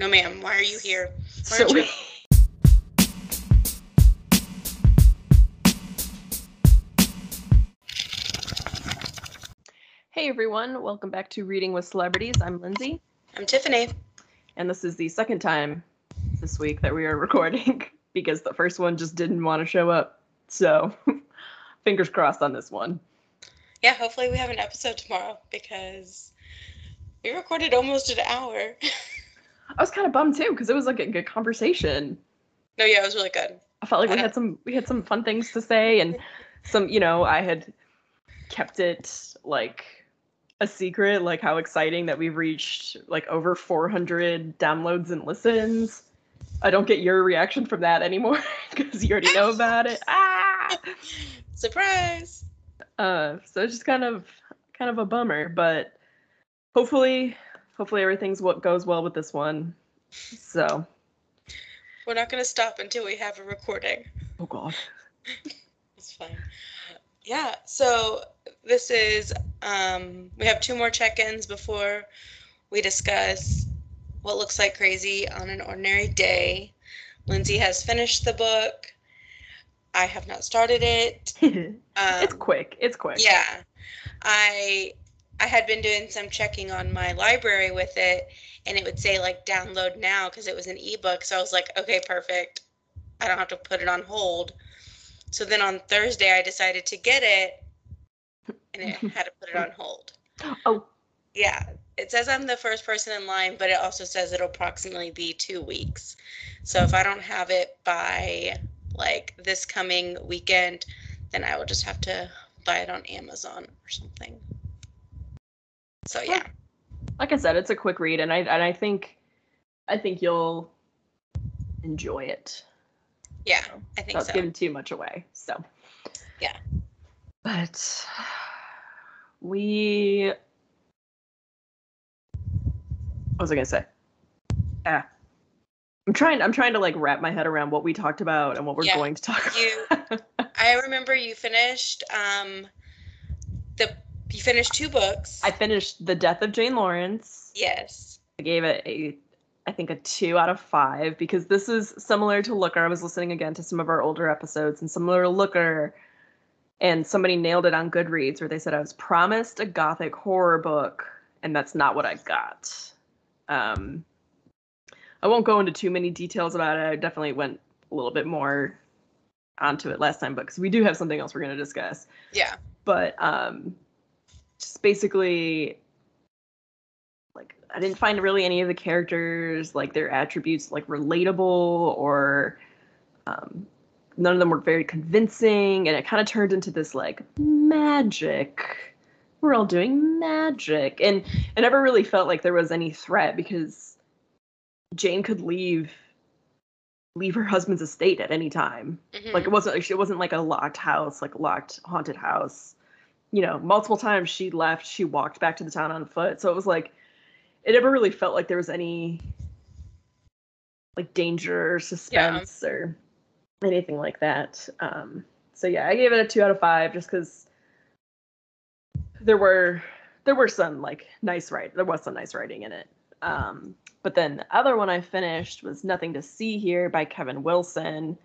No, ma'am. Why are you here? Why So aren't you- Hey everyone, welcome back to Reading with Celebrities. I'm Lindsay, I'm Tiffany. and this is the second time this week that we are recording because the first one just didn't want to show up. So, fingers crossed on this one. Yeah, hopefully we have an episode tomorrow because we recorded almost an hour. I was kind of bummed too because it was like a good conversation. no, yeah, it was really good. I felt like we had some we had some fun things to say and some, you know, I had kept it like a secret like how exciting that we've reached like over 400 downloads and listens. I don't get your reaction from that anymore because you already know about it. Ah! Surprise! Uh so it's just kind of kind of a bummer, but hopefully hopefully everything's what goes well with this one. So, We're not going to stop until we have a recording. oh god. It's fine. Yeah, so this is, um, we have two more check ins before we discuss what looks like crazy on an ordinary day. Lindsay has finished the book. I have not started it. Um, it's quick. It's quick. Yeah. I I had been doing some checking on my library with it and it would say like download now because it was an ebook. So I was like, okay, perfect. I don't have to put it on hold. So then on Thursday I decided to get it and it had to put it on hold. Oh, Yeah. It says I'm the first person in line, but it also says it'll approximately be two weeks. So if I don't have it by like this coming weekend, then I will just have to buy it on Amazon or something. So yeah. like I said, it's a quick read, and I and I think, I think you'll enjoy it. Yeah, I think Not so. giving too much away. So. Yeah. But we. What was I gonna say? Ah. I'm trying. I'm trying to like wrap my head around what we talked about and what we're Yeah, going to talk you- about. I remember you finished um the you finished two books. I finished The Death of Jane Lawrence. yes. I gave it a I think a two out of five because this is similar to Looker. I was listening again to some of our older episodes and similar to Looker, and somebody nailed it on Goodreads where they said I was promised a gothic horror book, and that's not what I got. Um, I won't go into too many details about it. I definitely went a little bit more onto it last time, but because we do have something else we're going to discuss Yeah. but um just basically like i didn't find really any of the characters like their attributes like relatable or um none of them were very convincing and it kind of turned into this like magic. We're all doing magic. And it never really felt like there was any threat because jane could leave leave her husband's estate at any time. Mhm. like it wasn't it wasn't like a locked house like locked haunted house you know multiple times she left she walked back to the town on foot. So it was like it never really felt like there was any like danger or suspense or anything like that. Um so yeah i gave it a two out of five just because there were there were some like nice write there was some nice writing in it. Um but then the other one i finished was nothing to see here by kevin wilson.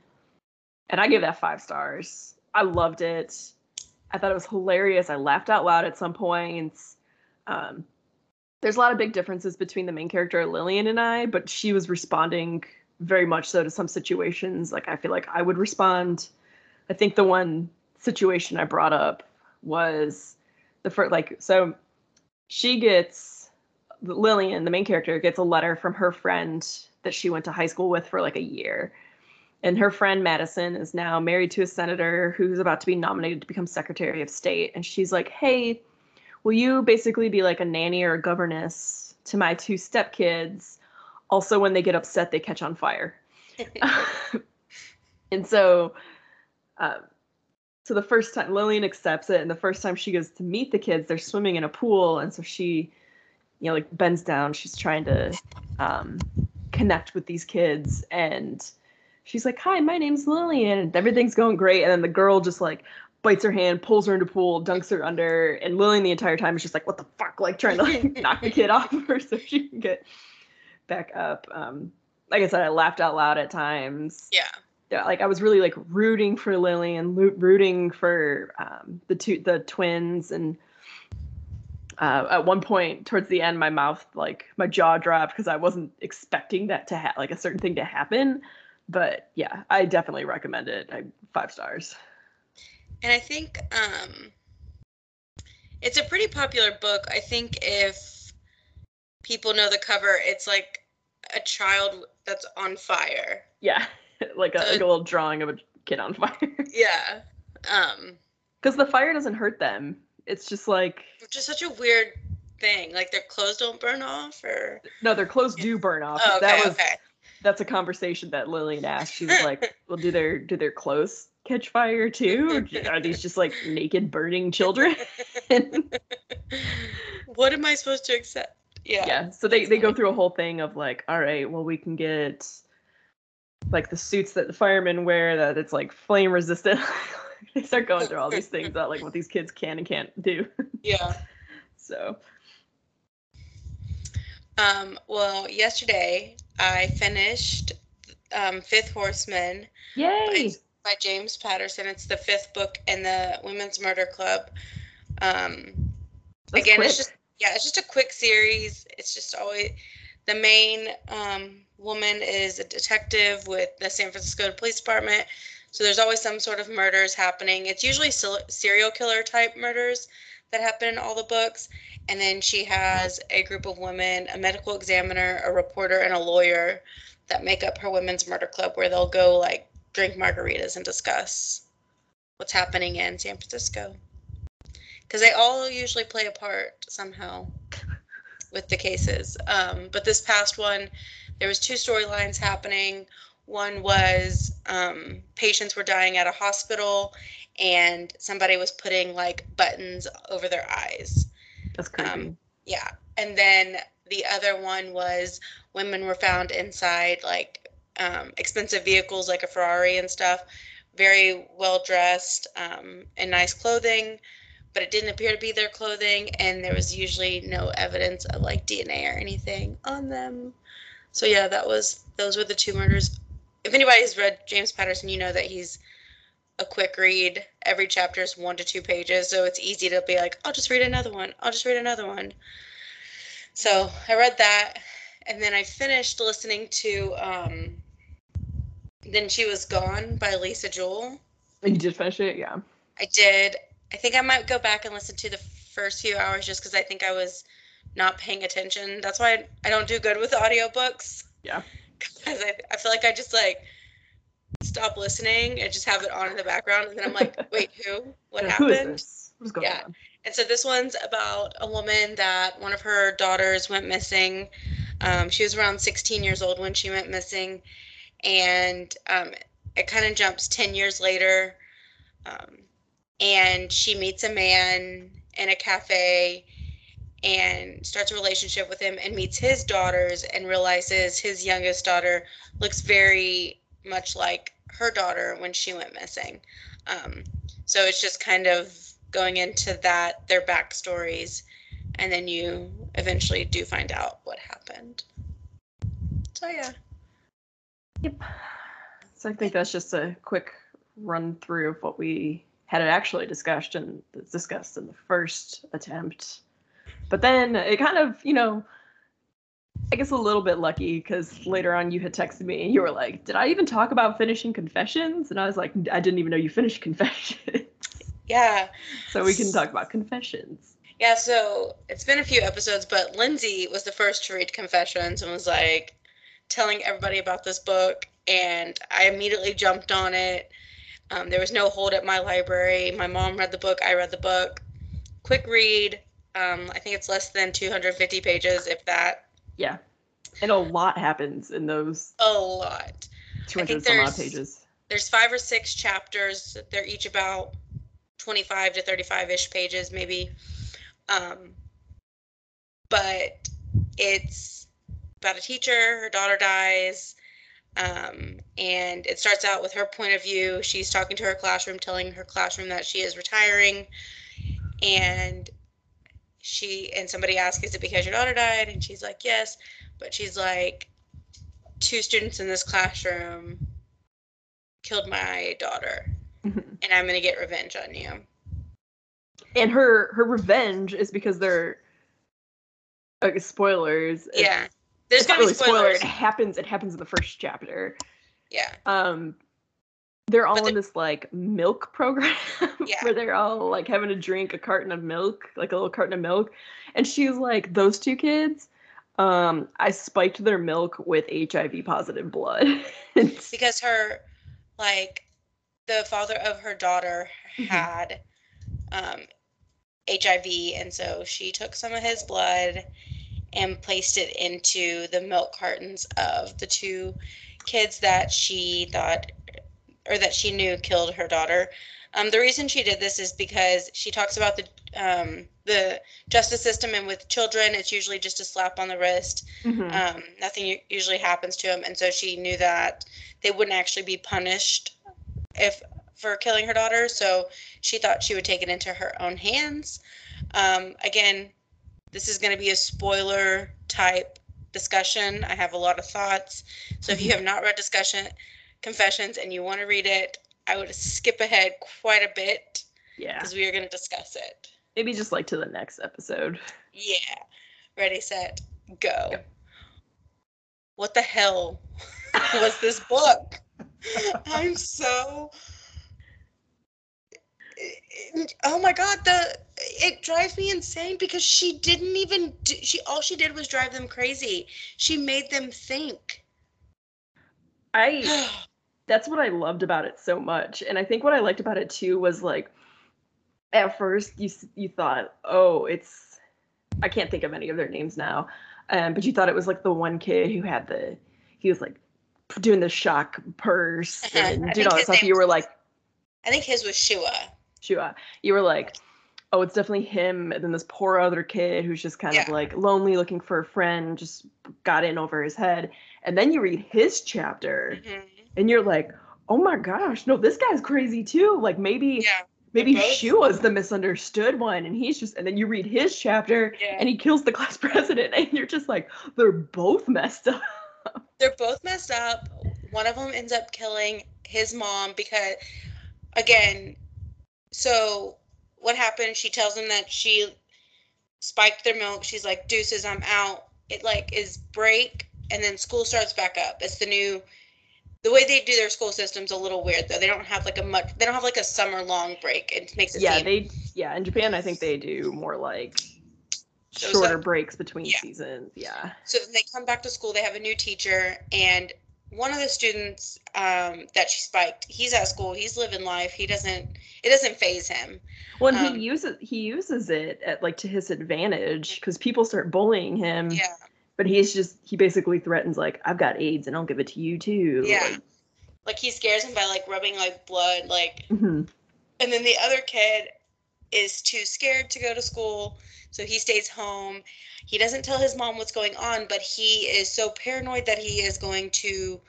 And I gave that five stars. I loved it. I thought it was hilarious. I laughed out loud at some points. Um, there's a lot of big differences between the main character Lillian and I, but she was responding very much so to some situations. Like I feel like I would respond. I think the one situation I brought up was the first, like so she gets Lillian, the main character, gets a letter from her friend that she went to high school with for like a year and her friend Madison is now married to a senator who's about to be nominated to become Secretary of State. And she's like, Hey, will you basically be like a nanny or a governess to my two stepkids? Also, when they get upset, they catch on fire. and so, um, so the first time Lillian accepts it, and the first time she goes to meet the kids, they're swimming in a pool. And so she, you know, like bends down. She's trying to um, connect with these kids. And she's like, "Hi, my name's Lillian," and everything's going great. And then the girl just like bites her hand, pulls her into pool, dunks her under, and Lillian the entire time is just like, "What the fuck?" Like trying to like knock the kid off of her so she can get back up. Um, like I said, I laughed out loud at times. Yeah. Yeah, like I was really like rooting for Lillian, lo- rooting for um, the two the twins and uh, at one point towards the end my mouth like my jaw dropped because I wasn't expecting that to have like a certain thing to happen but yeah I definitely recommend it I, five stars And I think um, it's a pretty popular book. I think if people know the cover, it's like a child that's on fire. yeah like a, like a little drawing of a kid on fire Yeah. Um, because the fire doesn't hurt them it's just like which is such a weird thing. Like their clothes don't burn off, or no their clothes do burn off oh, okay, that was okay. That's a conversation that Lillian asked. She was like, "Well, do their do their clothes catch fire too? Are these just like naked burning children?" what am I supposed to accept? Yeah. yeah. So they they go through a whole thing of like, all right, well, we can get like the suits that the firemen wear that it's like flame resistant. they start going through all these things about like what these kids can and can't do. Yeah. So Um, well, yesterday I finished um, Fifth Horseman yay! by James Patterson. It's the fifth book in the Women's Murder Club. Um, That's again, quick. it's just yeah, it's just a quick series. It's just always the main um, woman is a detective with the San Francisco Police Department. So there's always some sort of murders happening. It's usually serial killer type murders that happen in all the books. And then she has a group of women, a medical examiner, a reporter, and a lawyer that make up her women's murder club where they'll go like drink margaritas and discuss what's happening in San Francisco. Because they all usually play a part somehow with the cases. Um, but this past one, there was two storylines happening. One was um, patients were dying at a hospital, and somebody was putting like buttons over their eyes. That's creepy. um, Yeah. And then the other one was women were found inside like um, expensive vehicles like a Ferrari and stuff, very well dressed um, in nice clothing, but it didn't appear to be their clothing. And there was usually no evidence of like DNA or anything on them. So yeah, that was those were the two murders. If anybody's read James Patterson, you know that he's a quick read. Every chapter is one to two pages, so it's easy to be like, I'll just read another one. I'll just read another one. So I read that, and then I finished listening to um, "Then She Was Gone" by Lisa Jewell. you did finish it, yeah. I did. I think I might go back and listen to the first few hours just because I think I was not paying attention. That's why I, I don't do good with audiobooks. Yeah. Because I, I feel like I just like stop listening and just have it on in the background. And then I'm like, wait, who? What Yeah, happened? Who is this? What's going Yeah. on? And so this one's about a woman that one of her daughters went missing. Um, she was around 16 years old when she went missing. And um, it kind of jumps 10 years later. Um, and she meets a man in a cafe and starts a relationship with him and meets his daughters and realizes his youngest daughter looks very much like her daughter when she went missing. Um, so it's just kind of going into that, their backstories, and then you eventually do find out what happened. So yeah. Yep. So I think that's just a quick run through of what we had actually discussed and discussed in the first attempt. But then it kind of, you know, I guess a little bit lucky because later on you had texted me and you were like, "Did I even talk about finishing Confessions?" And I was like, "I didn't even know you finished Confessions." Yeah. so we can talk about Confessions. Yeah, so it's been a few episodes, but Lindsay was the first to read Confessions and was like telling everybody about this book. And I immediately jumped on it. Um, there was no hold at my library. My mom read the book, I read the book. Quick read. Um, I think it's less than 250 pages, if that. Yeah, and a lot happens in those A lot. 200 some odd pages. There's five or six chapters. They're each about 25 to 35 ish pages, maybe. Um, but it's about a teacher. Her daughter dies. Um, and it starts out with her point of view. She's talking to her classroom, telling her classroom that she is retiring. And she and somebody asked, "Is it because your daughter died?" And she's like, "Yes," but she's like, two students in this classroom killed my daughter, Mhm. and I'm gonna get revenge on you. And her her revenge is because they're like spoilers. Yeah, there's it's gonna really be spoilers. It happens. It happens in the first chapter. Yeah, Um, they're all But in this like milk program Yeah. where they're all like having to drink a carton of milk, like a little carton of milk, and she's like, "Those two kids, um, I spiked their milk with HIV positive blood." Because her, like, the father of her daughter Mhm. had um, HIV, and so she took some of his blood and placed it into the milk cartons of the two kids that she thought or that she knew killed her daughter. Um, the reason she did this is because she talks about the um, the justice system, and with children, it's usually just a slap on the wrist. Mhm. Um, nothing usually happens to them, and so she knew that they wouldn't actually be punished if for killing her daughter. So she thought she would take it into her own hands. Um, again, this is going to be a spoiler type discussion. I have a lot of thoughts. So if you have not read discussion confessions and you want to read it, I would skip ahead quite a bit yeah, because we are going to discuss it. maybe just like to the next episode. Yeah. Ready, set, go. Go. What the hell was this book? I'm so. Oh my god, the it drives me insane because she didn't even do, she all she did was drive them crazy. She made them think. I that's what I loved about it so much. And I think what I liked about it too was like at first you you thought, "Oh, it's I can't think of any of their names now." Um but you thought it was like the one kid who had the he was like doing the shock purse Uh-huh. and I doing all that stuff. You were like, I think his was Shua. Shua. You were like, "Oh, it's definitely him." And then this poor other kid who's just kind of like lonely looking for a friend just got in over his head. And then you read his chapter Mhm. and you're like, oh my gosh, no, this guy's crazy too. Like maybe Yeah. maybe both- Shua's the misunderstood one, and he's just and then you read his chapter Yeah. and he kills the class president, and you're just like, they're both messed up. they're both messed up. One of them ends up killing his mom because, again, so what happened? She tells him that she spiked their milk. She's like, "Deuces, I'm out." It like is break, and then school starts back up. It's the new. The way they do their school system's a little weird though. They don't have like a much. They don't have like a summer long break. It makes it yeah, seem. they yeah, in Japan I think they do more like So shorter breaks between Yeah. seasons. Yeah. So then they come back to school. They have a new teacher, and one of the students um, that she spiked, he's at school. He's living life. He doesn't. It doesn't phase him. Well, and Um, he uses he uses it at like to his advantage because people start bullying him. Yeah. But he's just he basically threatens like I've got AIDS and I'll give it to you too. Yeah. Like he scares him by like rubbing like blood, like. Mhm. And then the other kid is too scared to go to school, so he stays home. He doesn't tell his mom what's going on, but he is so paranoid that he is going to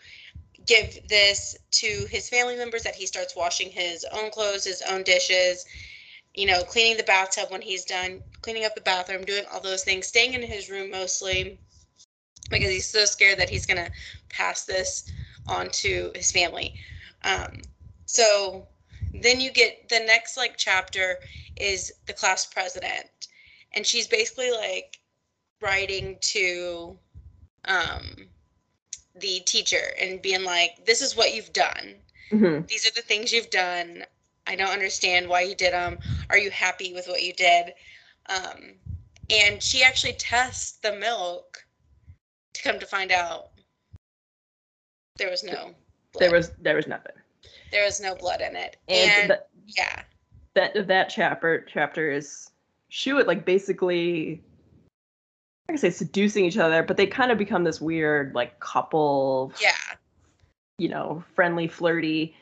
give this to his family members that he starts washing his own clothes, his own dishes, you know, cleaning the bathtub when he's done, cleaning up the bathroom, doing all those things, staying in his room mostly because he's so scared that he's going to pass this on to his family. Um, so then you get the next like chapter is the class president. And she's basically like writing to um the teacher and being like this is what you've done. Mhm. these are the things you've done. I don't understand why you did them are you happy with what you did? Um and she actually tests the milk to come to find out there was no there was there was nothing. there was no blood in it And, and, that yeah that that chapter chapter is Shuit like basically I can say seducing each other, but they kind of become this weird like couple, yeah you know, friendly, flirty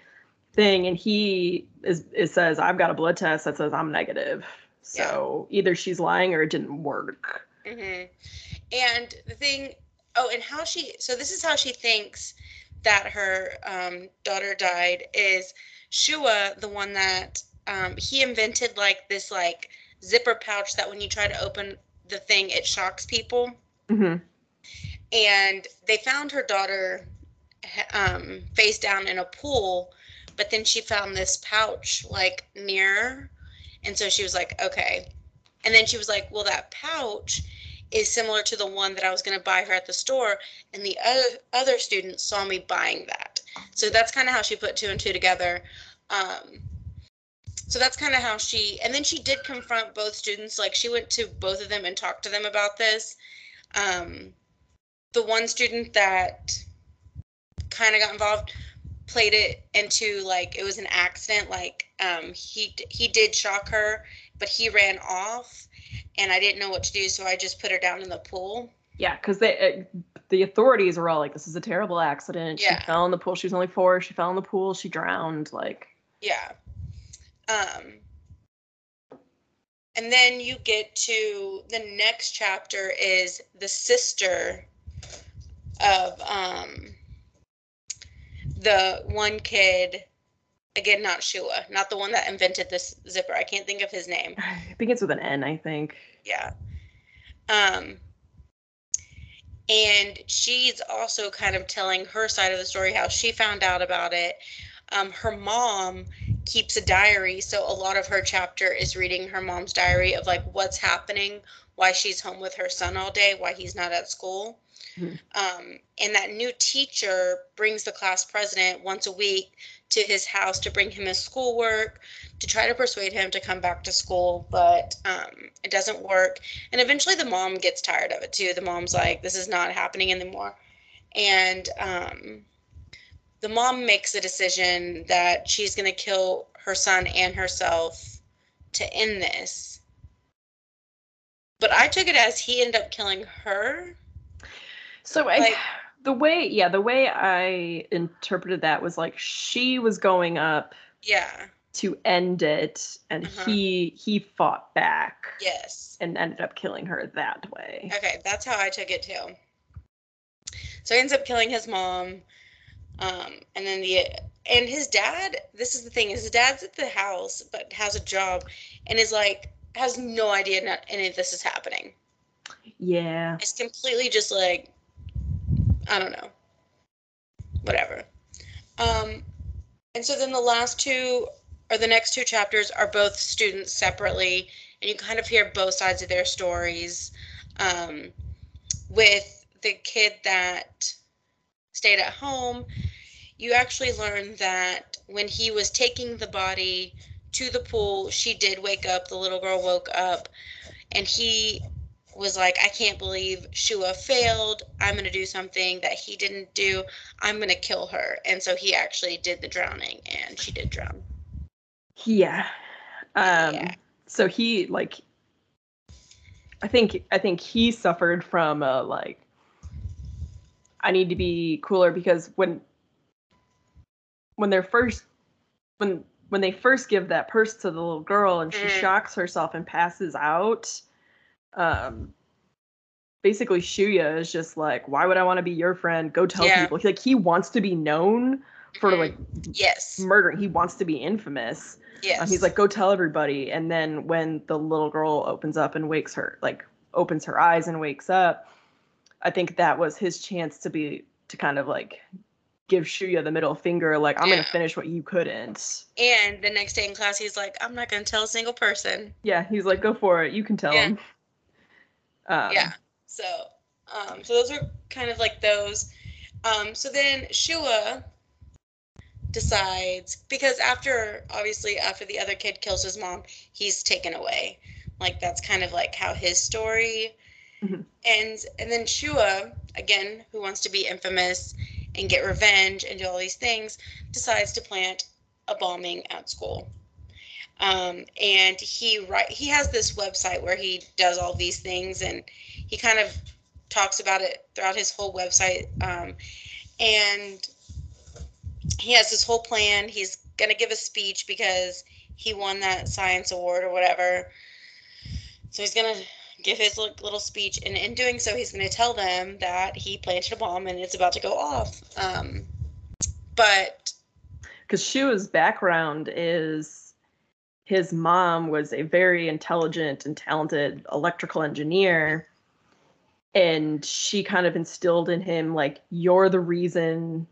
thing. And he is it says, I've got a blood test that says I'm negative. So either she's lying or it didn't work. hmm And the thing, oh, and how she, so this is how she thinks that her um, daughter died is Shua, the one that um, he invented like this like zipper pouch that when you try to open the thing, it shocks people. hmm And they found her daughter um, face down in a pool, but then she found this pouch like near, and so she was like, okay. And then she was like, well, that pouch is similar to the one that I was going to buy her at the store, and the other other student saw me buying that. So that's kind of how she put two and two together. Um, so that's kind of how she, and then she did confront both students. Like she went to both of them and talked to them about this. Um, the one student that kind of got involved played it into like it was an accident like um he he did shock her but he ran off and i didn't know what to do so i just put her down in the pool Yeah, because they uh, the authorities were all like, "This is a terrible accident. Yeah. She fell in the pool. She was only four. She fell in the pool. She drowned." Like, yeah um and then you get to the next chapter is the sister of um the one kid again not shua not the one that invented this zipper i can't think of his name I think it's with an N. I think. yeah um and she's also kind of telling her side of the story how she found out about it um, her mom keeps a diary so a lot of her chapter is reading her mom's diary of like what's happening why she's home with her son all day why he's not at school Mhm. um, and that new teacher brings the class president once a week to his house to bring him his schoolwork to try to persuade him to come back to school but um, it doesn't work. And eventually the mom gets tired of it too. The mom's like this is not happening anymore. And um, the mom makes a decision that she's going to kill her son and herself to end this. But i took it as he ended up killing her. So I, Like- the way, yeah, the way I interpreted that was like she was going up yeah to end it, and Uh-huh. he he fought back yes and ended up killing her that way. Okay, that's how I took it too. So he ends up killing his mom, um, and then the and his dad. This is the thing: his dad's at the house, but has a job, and is like has no idea not any of this is happening. Yeah. It's completely just like I don't know, whatever. Um, and so then the last two or the next two chapters are both students separately, and you kind of hear both sides of their stories. Um, with the kid that stayed at home, you actually learn that when he was taking the body to the pool, she did wake up. The little girl woke up, and he was like, I can't believe Shua failed. I'm going to do something that he didn't do. I'm going to kill her. And so he actually did the drowning, and she did drown. Yeah. Um Yeah. so he like I think I think he suffered from a like I need to be cooler because when when they're first when when they first give that purse to the little girl and she Mhm. shocks herself and passes out um basically Shuya is just like why would I want to be your friend go tell Yeah. people like he wants to be known for Mhm. like Yes. murdering he wants to be infamous Yes. um, he's like, go tell everybody. And then when the little girl opens up and wakes her, like opens her eyes and wakes up, I think that was his chance to be to kind of like give Shuya the middle finger, like I'm Yeah. gonna finish what you couldn't. and the next day in class, he's like, I'm not going to tell a single person. Yeah, he's like, go for it. You can tell Yeah. him. Um, yeah. So, um, so those are kind of like those. Um, so then Shua decides because after obviously after the other kid kills his mom, he's taken away. Like that's kind of like how his story Mhm. ends. And then Shua, again, who wants to be infamous and get revenge and do all these things, decides to plant a bombing at school. Um, and he write he has this website where he does all these things and he kind of talks about it throughout his whole website. Um, and he has this whole plan. He's going to give a speech because he won that science award or whatever. So he's going to give his little speech. And in doing so, he's going to tell them that he planted a bomb and it's about to go off. Um, but because Shua's background is his mom was a very intelligent and talented electrical engineer and she kind of instilled in him like you're the reason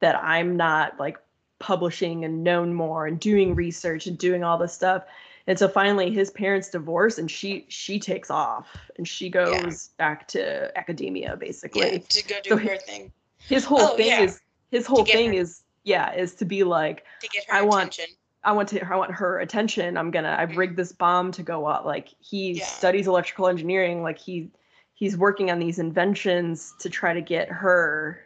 that I'm not like publishing and known more and doing research and doing all this stuff. And so finally his parents divorce and she she takes off and she goes yeah. back to academia basically. Yeah, to go do so her thing. His whole oh, thing yeah. is his whole thing her, is yeah, is to be like to get her I attention. want I want to I want her attention. I'm gonna I've rigged this bomb to go up. Like he yeah. studies electrical engineering, like he he's working on these inventions to try to get her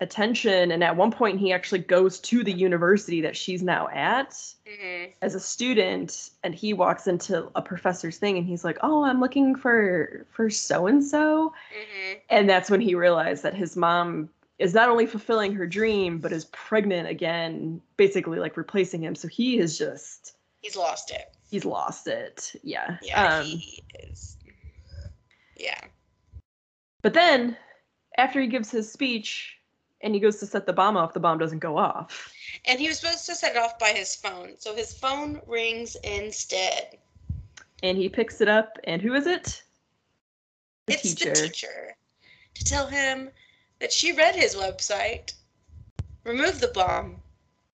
attention and at one point he actually goes to the university that she's now at mm-hmm. as a student and he walks into a professor's thing and he's like oh i'm looking for for so and so and that's when he realized that his mom is not only fulfilling her dream but is pregnant again basically like replacing him so he is just he's lost it he's lost it yeah yeah um, he is yeah but then after he gives his speech and he goes to set the bomb off, the bomb doesn't go off. And he was supposed to set it off by his phone. So his phone rings instead. And he picks it up, and who is it? The it's teacher. the teacher. To tell him that she read his website, removed the bomb,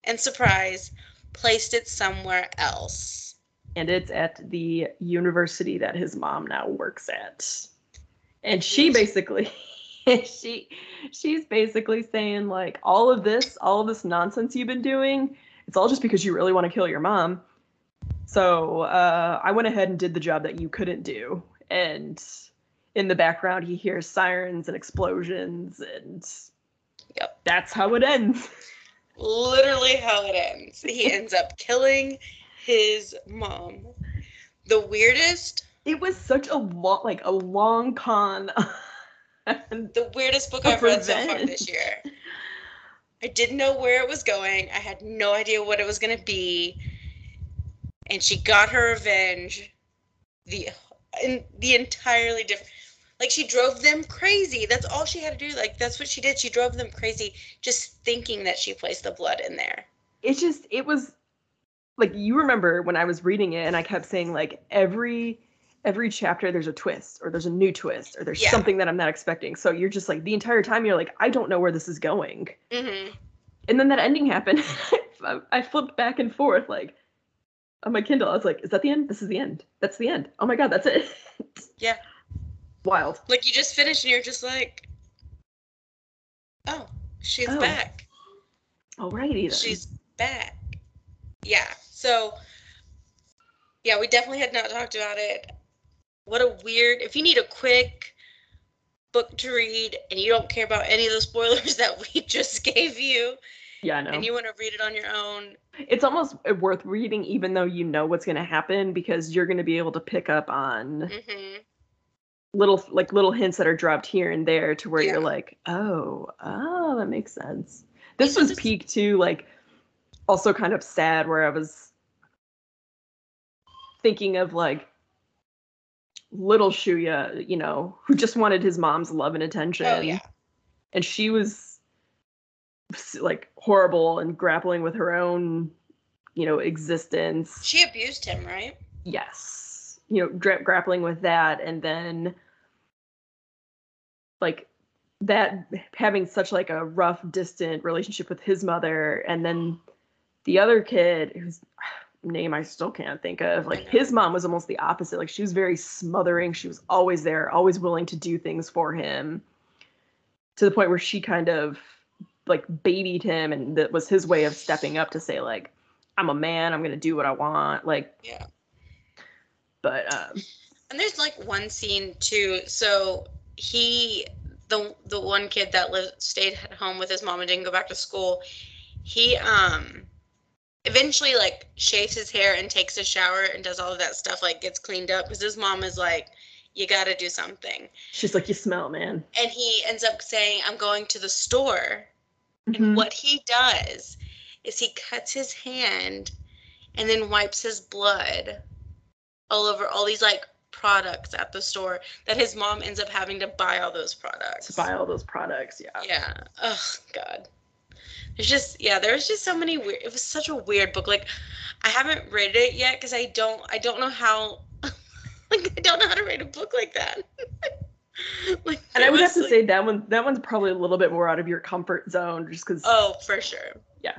and surprise, placed it somewhere else. And it's at the university that his mom now works at. And she basically she she's basically saying like all of this, all of this nonsense you've been doing, it's all just because you really want to kill your mom. So uh, I went ahead and did the job that you couldn't do. And in the background, he hears sirens and explosions, and yep, that's how it ends. Literally how it ends. He ends up killing his mom. The weirdest. It was such a long, like a long con the weirdest book I've read so far this year. I didn't know where it was going. I had no idea what it was going to be. And she got her revenge. The in the entirely different like she drove them crazy. That's all she had to do. Like that's what she did. She drove them crazy just thinking that she placed the blood in there. It's just it was like you remember when I was reading it and I kept saying like every every chapter there's a twist or there's a new twist or there's yeah. something that I'm not expecting. So you're just like the entire time you're like, I don't know where this is going. Mm-hmm. And then that ending happened. I flipped back and forth like on my Kindle. I was like, is that the end? This is the end. That's the end. Oh my god, that's it. yeah. Wild. Like you just finished and you're just like, oh, she's oh. back. Alrighty then. She's back. Yeah. So yeah, we definitely had not talked about it what a weird if you need a quick book to read and you don't care about any of the spoilers that we just gave you yeah, I know. And you want to read it on your own. It's almost worth reading, even though you know what's going to happen, because you're going to be able to pick up on mm-hmm. Little, like little hints that are dropped here and there, to where yeah. you're like, oh, oh, that makes sense. This was peak too, like also kind of sad, where I was thinking of like little Shuya, you know, who just wanted his mom's love and oh, attention. Oh, yeah. And she was like horrible and grappling with her own, you know, existence. She abused him, right? Yes. You know, dra- grappling with that and then like that having such like a rough distant relationship with his mother and then the other kid whose name I still can't think of. Like his mom was almost the opposite. Like she was very smothering. She was always there, always willing to do things for him. To the point where she kind of like babied him and that was his way of stepping up to say like I'm a man, I'm going to do what I want. Like Yeah. But um and there's like one scene too. So he the the one kid that lived stayed at home with his mom and didn't go back to school. He um eventually like shaves his hair and takes a shower and does all of that stuff like gets cleaned up because his mom is like you got to do something she's like you smell man and he ends up saying i'm going to the store mm-hmm. and what he does is he cuts his hand and then wipes his blood all over all these like products at the store that his mom ends up having to buy all those products to buy all those products yeah yeah oh god There's just yeah, there's just so many weird. It was such a weird book. Like, I haven't read it yet because I don't I don't know how. like I don't know how to write a book like that. like, and I would have to like, say that one that one's probably a little bit more out of your comfort zone, just because. Oh, for sure. Yeah,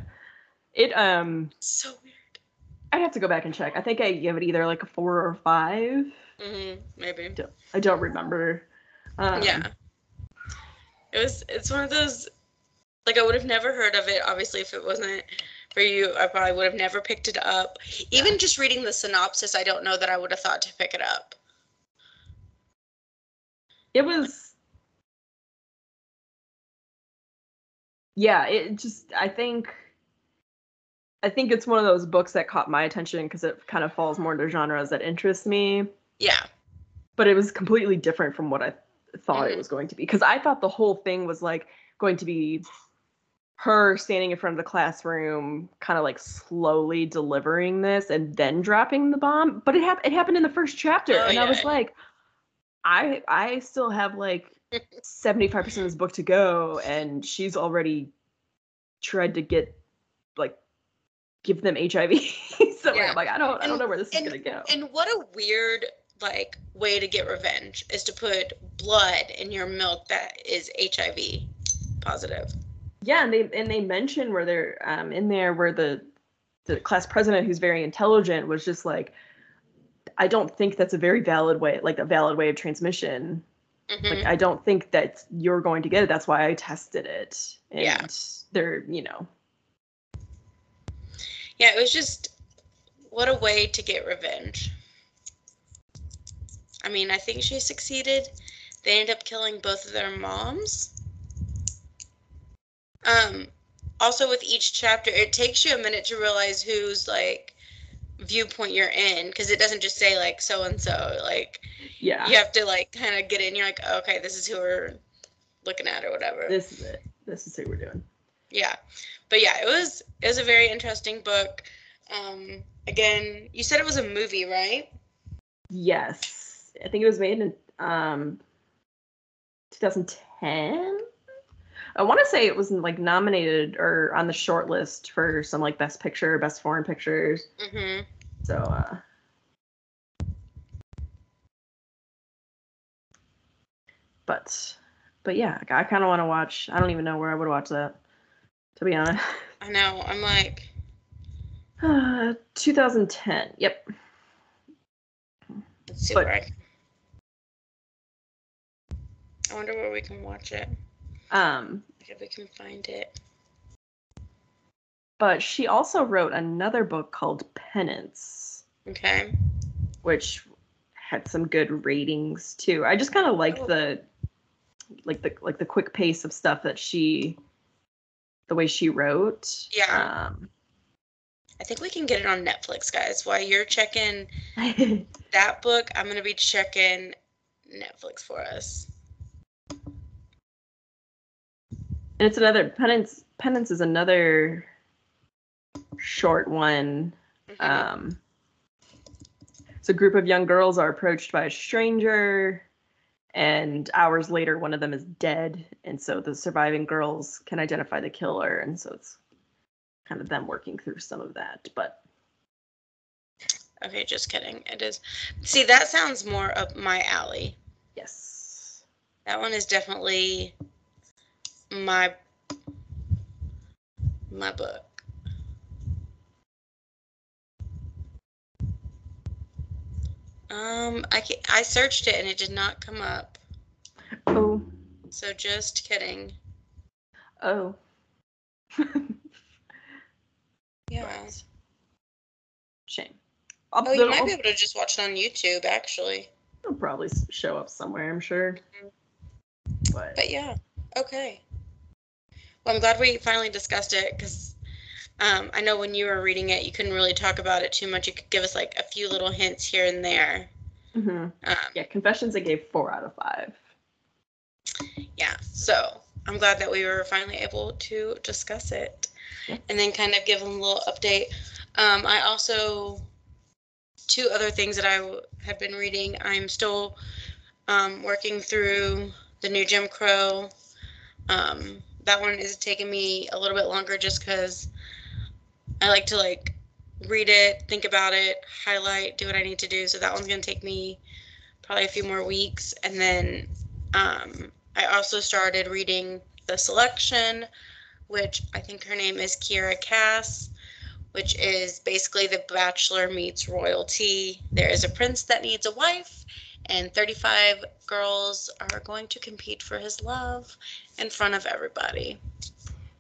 it um. So weird. I'd have to go back and check. I think I give it either like a four or 5 Mm-hmm, maybe. I don't remember. Um, yeah. It was. It's one of those. Like I would have never heard of it. Obviously, if it wasn't for you, I probably would have never picked it up. Even yeah. just reading the synopsis, I don't know that I would have thought to pick it up. It was. Yeah, it just. I think. I think it's one of those books that caught my attention because it kind of falls more into genres that interest me. Yeah. But it was completely different from what I thought mm-hmm. it was going to be because I thought the whole thing was like going to be her standing in front of the classroom, kind of like slowly delivering this and then dropping the bomb. But it happened. It happened in the first chapter, oh, and yeah. I was like, I I still have like seventy five percent of this book to go, and she's already tried to get like give them HIV. so yeah. I'm like, I don't I don't know where this and, is gonna go. And what a weird like way to get revenge is to put blood in your milk that is HIV positive. Yeah, and they and they mention where they're um, in there where the the class president who's very intelligent was just like, I don't think that's a very valid way, like a valid way of transmission. Mm-hmm. Like I don't think that you're going to get it. That's why I tested it. And yeah. they're, you know. Yeah, it was just what a way to get revenge. I mean, I think she succeeded. They end up killing both of their moms. Um, also, with each chapter, it takes you a minute to realize who's like viewpoint you're in because it doesn't just say like so and so. Like, yeah, you have to like kind of get in. You're like, oh, okay, this is who we're looking at or whatever. This is it. This is who we're doing. Yeah, but yeah, it was it was a very interesting book. Um, again, you said it was a movie, right? Yes. I think it was made in um 2010. I want to say it was like nominated or on the short list for some like best picture, best foreign pictures. Mm-hmm. So uh but but yeah, I kind of want to watch. I don't even know where I would watch that. To be honest. I know. I'm like uh 2010. Yep. Let's see but, where I I wonder where we can watch it. Um, if we can find it. But she also wrote another book called Penance. Okay. Which had some good ratings too. I just kind of like oh. the like the like the quick pace of stuff that she the way she wrote. Yeah. Um I think we can get it on Netflix, guys. While you're checking that book, I'm gonna be checking Netflix for us. And it's another penance. Penance is another short one. Mm-hmm. Um, so a group of young girls are approached by a stranger, and hours later, one of them is dead, and so the surviving girls can identify the killer, and so it's kind of them working through some of that. But okay, just kidding. It is. See, that sounds more up my alley. Yes. That one is definitely my my book. Um, I I searched it and it did not come up. Oh. So just kidding. Oh. yeah. Shame. I'll, oh, you might I'll, be able to just watch it on YouTube, actually. It'll probably show up somewhere, I'm sure. Mm-hmm. But, but yeah, okay. Well, I'm glad we finally discussed it because um, I know when you were reading it, you couldn't really talk about it too much. You could give us like a few little hints here and there. Mm-hmm. Um, yeah, Confessions I gave four out of five. Yeah, so I'm glad that we were finally able to discuss it yeah. and then kind of give them a little update. Um, I also, two other things that I have been reading. I'm still um, working through the new Jim Crow. That one is taking me a little bit longer just because I like to like read it, think about it, highlight, do what I need to do. So that one's gonna take me probably a few more weeks, and then um, I also started reading the selection, which I think her name is Kiera Cass, which is basically the Bachelor meets royalty. There is a prince that needs a wife, and 35 girls are going to compete for his love in front of everybody.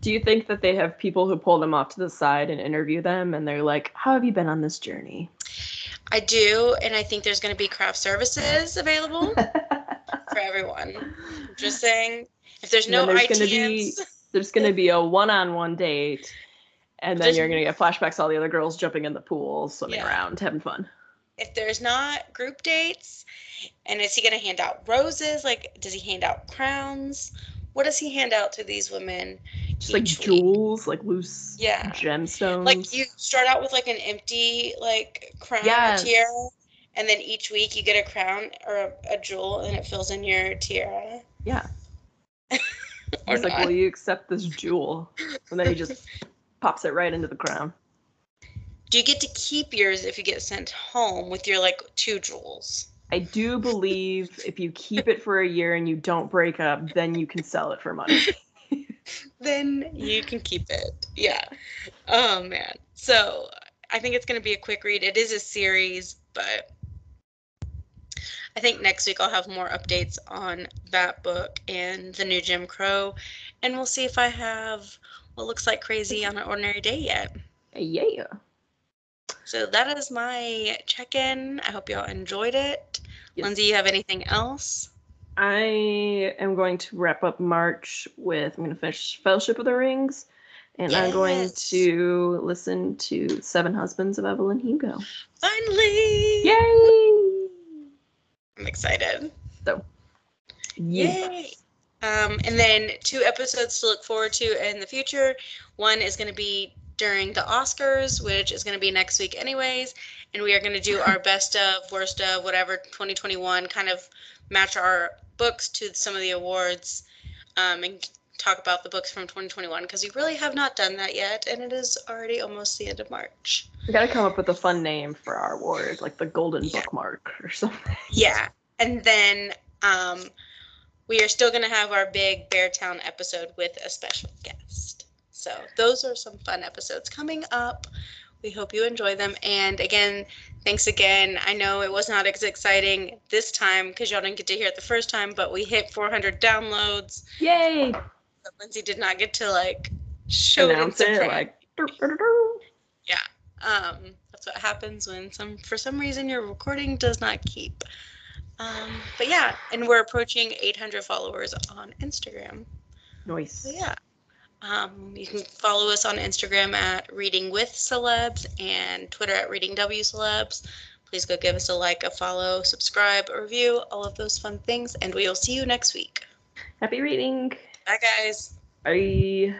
Do you think that they have people who pull them off to the side and interview them and they're like, How have you been on this journey? I do, and I think there's going to be craft services available for everyone. Just saying, if there's no ITMs, there's gonna be- There's going to be a one on one date, and then you're going to get flashbacks all the other girls jumping in the pool, swimming Yeah. around, having fun. if there's not group dates, and is he going to hand out roses? Like, does he hand out crowns? What does he hand out to these women? Just like week? jewels, like loose Yeah. gemstones. Like you start out with like an empty like crown Yes. tiara, and then each week you get a crown or a, a jewel, and it fills in your tiara. Yeah. or He's like. Will you accept this jewel? And then he just pops it right into the crown. Do you get to keep yours if you get sent home with your like two jewels? I do believe if you keep it for a year and you don't break up, then you can sell it for money. Then you can keep it. Yeah. Oh man. So I think it's gonna be a quick read. It is a series, but I think next week I'll have more updates on that book and the new Jim Crow, and we'll see if I have what looks like crazy on an ordinary day yet. Yeah. So that is my check-in. I hope y'all enjoyed it. Yes. Lindsay, you have anything else? I am going to wrap up March with I'm going to finish Fellowship of the Rings, and I'm going to listen to Seven Husbands of Evelyn Hugo. Finally! Yay! I'm excited. Yeah. Yay! Um, and then two episodes to look forward to in the future. One is going to be during the Oscars, which is going to be next week, anyways. And we are going to do our best of, worst of, whatever 2021, kind of match our books to some of the awards um, and talk about the books from 2021 because we really have not done that yet. And it is already almost the end of March. We got to come up with a fun name for our award, like the Golden Yeah. Bookmark or something. Yeah. And then um, we are still going to have our big Beartown episode with a special guest. So those are some fun episodes coming up. We hope you enjoy them. And again, thanks again. I know it was not as exciting this time because y'all didn't get to hear it the first time, but we hit 400 downloads. Yay! But Lindsay did not get to like show Announce it. it like. "Dur, dur, dur, dur." um, that's what happens when some for some reason your recording does not keep. Um, but yeah, and we're approaching 800 followers on Instagram. Nice. So yeah, um, you can follow us on Instagram at Reading with Celebs and Twitter at Reading W Celebs. Please go give us a like, a follow, subscribe, a review, all of those fun things, and we will see you next week. Happy reading. Bye, guys. Bye.